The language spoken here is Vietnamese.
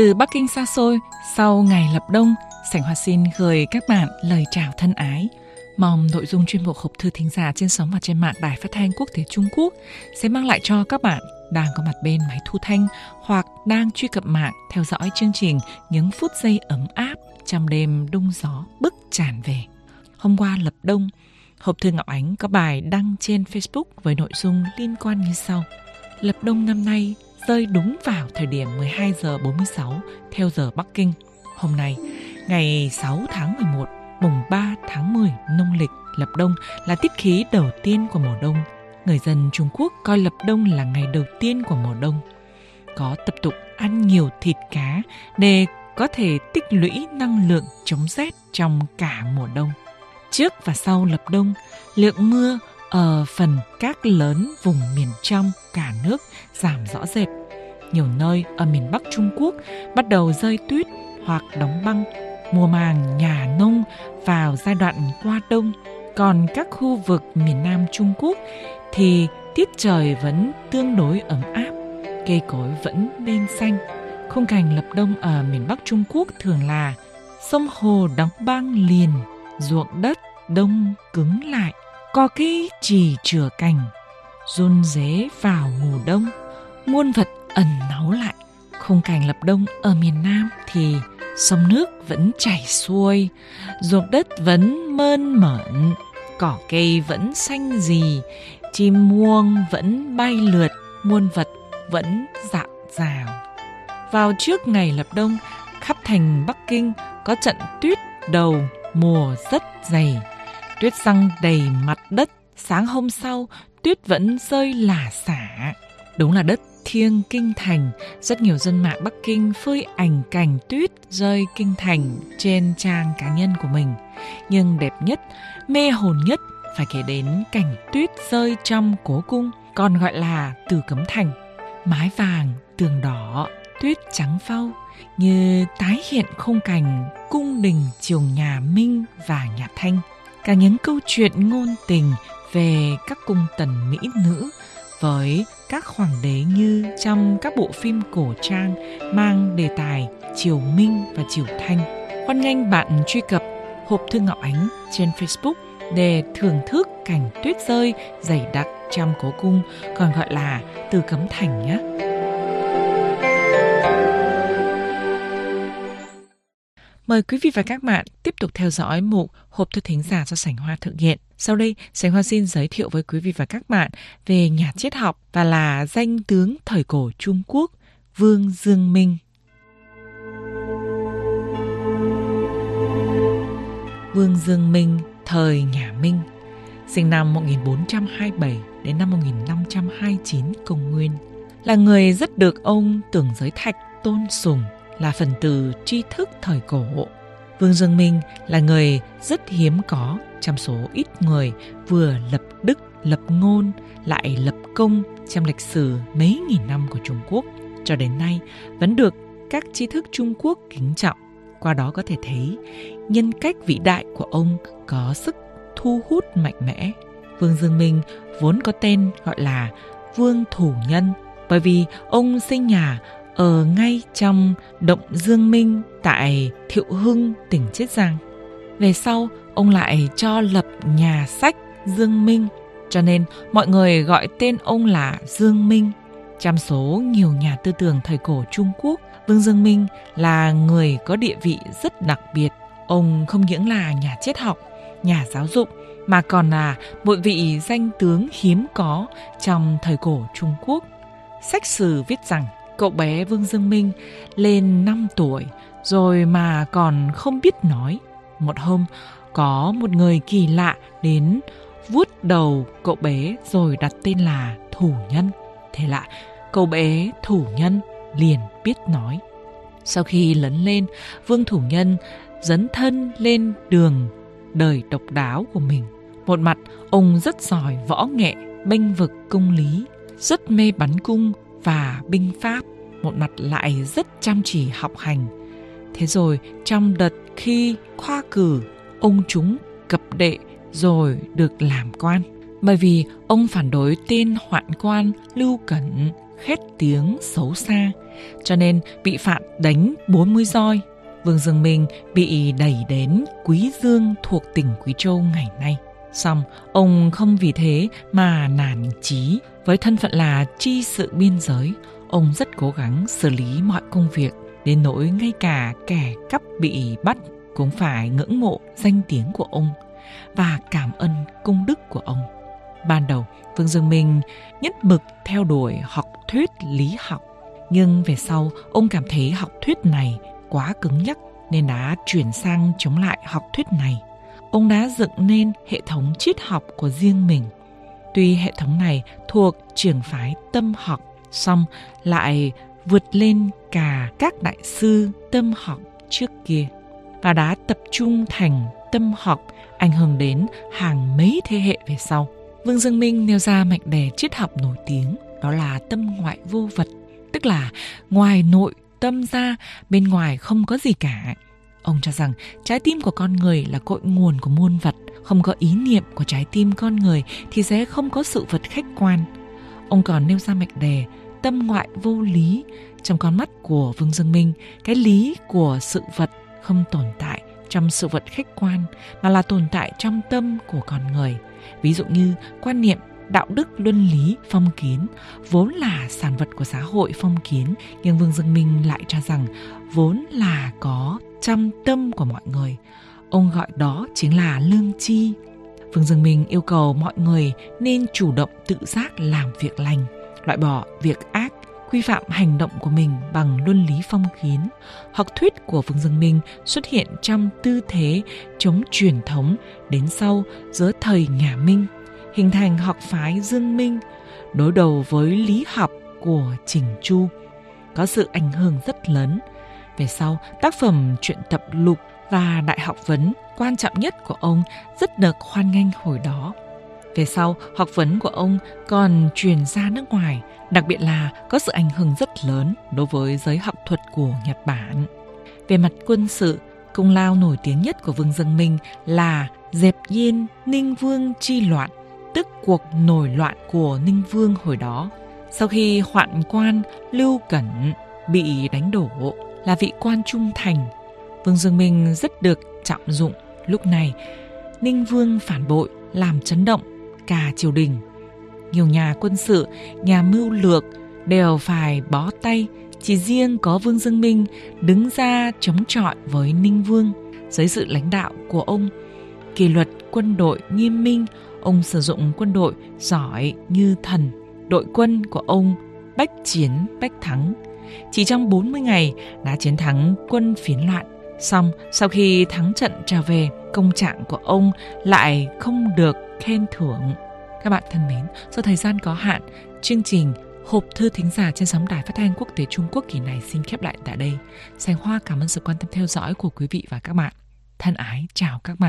Từ Bắc Kinh xa xôi, sau ngày lập đông, Sảnh Hoa xin gửi các bạn lời chào thân ái. Mong nội dung chuyên mục hộp thư thính giả trên sóng và trên mạng Đài Phát thanh Quốc tế Trung Quốc sẽ mang lại cho các bạn đang có mặt bên máy thu thanh hoặc đang truy cập mạng theo dõi chương trình những phút giây ấm áp trong đêm đông gió bức tràn về. Hôm qua lập đông, hộp thư Ngọc Ánh có bài đăng trên Facebook với nội dung liên quan như sau. Lập đông năm nay rơi đúng vào thời điểm 12 giờ 46 theo giờ Bắc Kinh. Hôm nay, ngày 6 tháng 11, mùng 3 tháng 10 nông lịch lập đông là tiết khí đầu tiên của mùa đông. Người dân Trung Quốc coi lập đông là ngày đầu tiên của mùa đông. Có tập tục ăn nhiều thịt cá để có thể tích lũy năng lượng chống rét trong cả mùa đông. Trước và sau lập đông, lượng mưa ở phần các lớn vùng miền trong cả nước giảm rõ rệt. Nhiều nơi ở miền Bắc Trung Quốc bắt đầu rơi tuyết hoặc đóng băng mùa màng nhà nông vào giai đoạn qua đông. Còn các khu vực miền Nam Trung Quốc thì tiết trời vẫn tương đối ấm áp, cây cối vẫn lên xanh. Khung cảnh lập đông ở miền Bắc Trung Quốc thường là sông hồ đóng băng liền, ruộng đất đông cứng lại, có cái chỉ chừa cành, run rế vào mùa đông, muôn vật ẩn náu lại. Khung cảnh lập đông ở miền Nam thì sông nước vẫn chảy xuôi, ruộng đất vẫn mơn mởn, cỏ cây vẫn xanh gì, chim muông vẫn bay lượt, muôn vật vẫn dạo dào. Vào trước ngày lập đông, khắp thành Bắc Kinh có trận tuyết đầu mùa rất dày. Tuyết răng đầy mặt đất, sáng hôm sau tuyết vẫn rơi lả xả. Đúng là đất thiêng kinh thành, rất nhiều dân mạng Bắc Kinh phơi ảnh cảnh tuyết rơi kinh thành trên trang cá nhân của mình. Nhưng đẹp nhất, mê hồn nhất phải kể đến cảnh tuyết rơi trong cố cung, còn gọi là Từ Cấm Thành. Mái vàng, tường đỏ, tuyết trắng phau như tái hiện khung cảnh cung đình triều nhà Minh và nhà Thanh. Cả những câu chuyện ngôn tình về các cung tần mỹ nữ với các hoàng đế như trong các bộ phim cổ trang mang đề tài Triều Minh và Triều Thanh. Hoan nghênh bạn truy cập hộp thư Ngọc Ánh trên Facebook để thưởng thức cảnh tuyết rơi dày đặc trong cố cung, còn gọi là Từ Cấm Thành nhé. Mời quý vị và các bạn tiếp tục theo dõi mục Hộp thư thính giả do Sảnh Hoa thực hiện. Sau đây, Sảnh Hoa xin giới thiệu với quý vị và các bạn về nhà triết học và là danh tướng thời cổ Trung Quốc Vương Dương Minh. Vương Dương Minh thời nhà Minh, sinh năm 1427 đến năm 1529 công nguyên, là người rất được ông tưởng giới thạch tôn sùng là phần từ tri thức thời cổ. Vương Dương Minh là người rất hiếm có trong số ít người vừa lập đức, lập ngôn, lại lập công trong lịch sử mấy nghìn năm của Trung Quốc. Cho đến nay vẫn được các tri thức Trung Quốc kính trọng. Qua đó có thể thấy nhân cách vĩ đại của ông có sức thu hút mạnh mẽ. Vương Dương Minh vốn có tên gọi là Vương Thủ Nhân bởi vì ông sinh nhà ở ngay trong động Dương Minh tại Thiệu Hưng, tỉnh Chiết Giang. Về sau, ông lại cho lập nhà sách Dương Minh, cho nên mọi người gọi tên ông là Dương Minh. Trong số nhiều nhà tư tưởng thời cổ Trung Quốc, Vương Dương Minh là người có địa vị rất đặc biệt. Ông không những là nhà triết học, nhà giáo dục, mà còn là một vị danh tướng hiếm có trong thời cổ Trung Quốc. Sách sử viết rằng cậu bé Vương Dương Minh lên 5 tuổi rồi mà còn không biết nói. Một hôm, có một người kỳ lạ đến vuốt đầu cậu bé rồi đặt tên là Thủ Nhân. Thế lạ, cậu bé Thủ Nhân liền biết nói. Sau khi lớn lên, Vương Thủ Nhân dấn thân lên đường đời độc đáo của mình. Một mặt, ông rất giỏi võ nghệ, bênh vực công lý, rất mê bắn cung và binh pháp, một mặt lại rất chăm chỉ học hành. Thế rồi trong đợt khi khoa cử, ông chúng cập đệ rồi được làm quan. Bởi vì ông phản đối tên hoạn quan Lưu Cẩn khét tiếng xấu xa, cho nên bị phạt đánh 40 roi. Vương Dương Minh bị đẩy đến Quý Dương thuộc tỉnh Quý Châu ngày nay. Xong, ông không vì thế mà nản chí với thân phận là chi sự biên giới. Ông rất cố gắng xử lý mọi công việc, đến nỗi ngay cả kẻ cắp bị bắt cũng phải ngưỡng mộ danh tiếng của ông và cảm ơn công đức của ông. Ban đầu, Vương Dương Minh nhất mực theo đuổi học thuyết lý học, nhưng về sau ông cảm thấy học thuyết này quá cứng nhắc nên đã chuyển sang chống lại học thuyết này. Ông đã dựng nên hệ thống triết học của riêng mình. Tuy hệ thống này thuộc trường phái tâm học, song lại vượt lên cả các đại sư tâm học trước kia và đã tập trung thành tâm học ảnh hưởng đến hàng mấy thế hệ về sau. Vương Dương Minh nêu ra mạch đề triết học nổi tiếng đó là tâm ngoại vô vật, tức là ngoài nội tâm ra bên ngoài không có gì cả. Ông cho rằng trái tim của con người là cội nguồn của muôn vật, không có ý niệm của trái tim con người thì sẽ không có sự vật khách quan. Ông còn nêu ra mạch đề tâm ngoại vô lý trong con mắt của Vương Dương Minh, cái lý của sự vật không tồn tại trong sự vật khách quan mà là tồn tại trong tâm của con người ví dụ như quan niệm đạo đức luân lý phong kiến vốn là sản vật của xã hội phong kiến nhưng vương dương minh lại cho rằng vốn là có trong tâm của mọi người ông gọi đó chính là lương chi Phương dương minh yêu cầu mọi người nên chủ động tự giác làm việc lành loại bỏ việc ác quy phạm hành động của mình bằng luân lý phong kiến. Học thuyết của phương Dương Minh xuất hiện trong tư thế chống truyền thống đến sau giữa thời nhà Minh, hình thành học phái Dương Minh, đối đầu với lý học của Trình Chu. Có sự ảnh hưởng rất lớn. Về sau, tác phẩm truyện tập lục và đại học vấn quan trọng nhất của ông rất được hoan nghênh hồi đó. Về sau, học vấn của ông còn truyền ra nước ngoài, đặc biệt là có sự ảnh hưởng rất lớn đối với giới học thuật của Nhật Bản. Về mặt quân sự, công lao nổi tiếng nhất của Vương Dân Minh là dẹp yên Ninh Vương chi loạn, tức cuộc nổi loạn của Ninh Vương hồi đó. Sau khi hoạn quan Lưu Cẩn bị đánh đổ là vị quan trung thành, Vương Dương Minh rất được trọng dụng. Lúc này, Ninh Vương phản bội làm chấn động cả triều đình. Nhiều nhà quân sự, nhà mưu lược đều phải bó tay, chỉ riêng có Vương Dương Minh đứng ra chống chọi với Ninh Vương. Dưới sự lãnh đạo của ông, kỷ luật quân đội nghiêm minh, ông sử dụng quân đội giỏi như thần. Đội quân của ông bách chiến bách thắng. Chỉ trong 40 ngày đã chiến thắng quân phiến loạn. Xong, sau khi thắng trận trở về, công trạng của ông lại không được khen thưởng. Các bạn thân mến, do thời gian có hạn, chương trình Hộp thư thính giả trên sóng đài phát thanh quốc tế Trung Quốc kỳ này xin khép lại tại đây. Sành Hoa cảm ơn sự quan tâm theo dõi của quý vị và các bạn. Thân ái chào các bạn.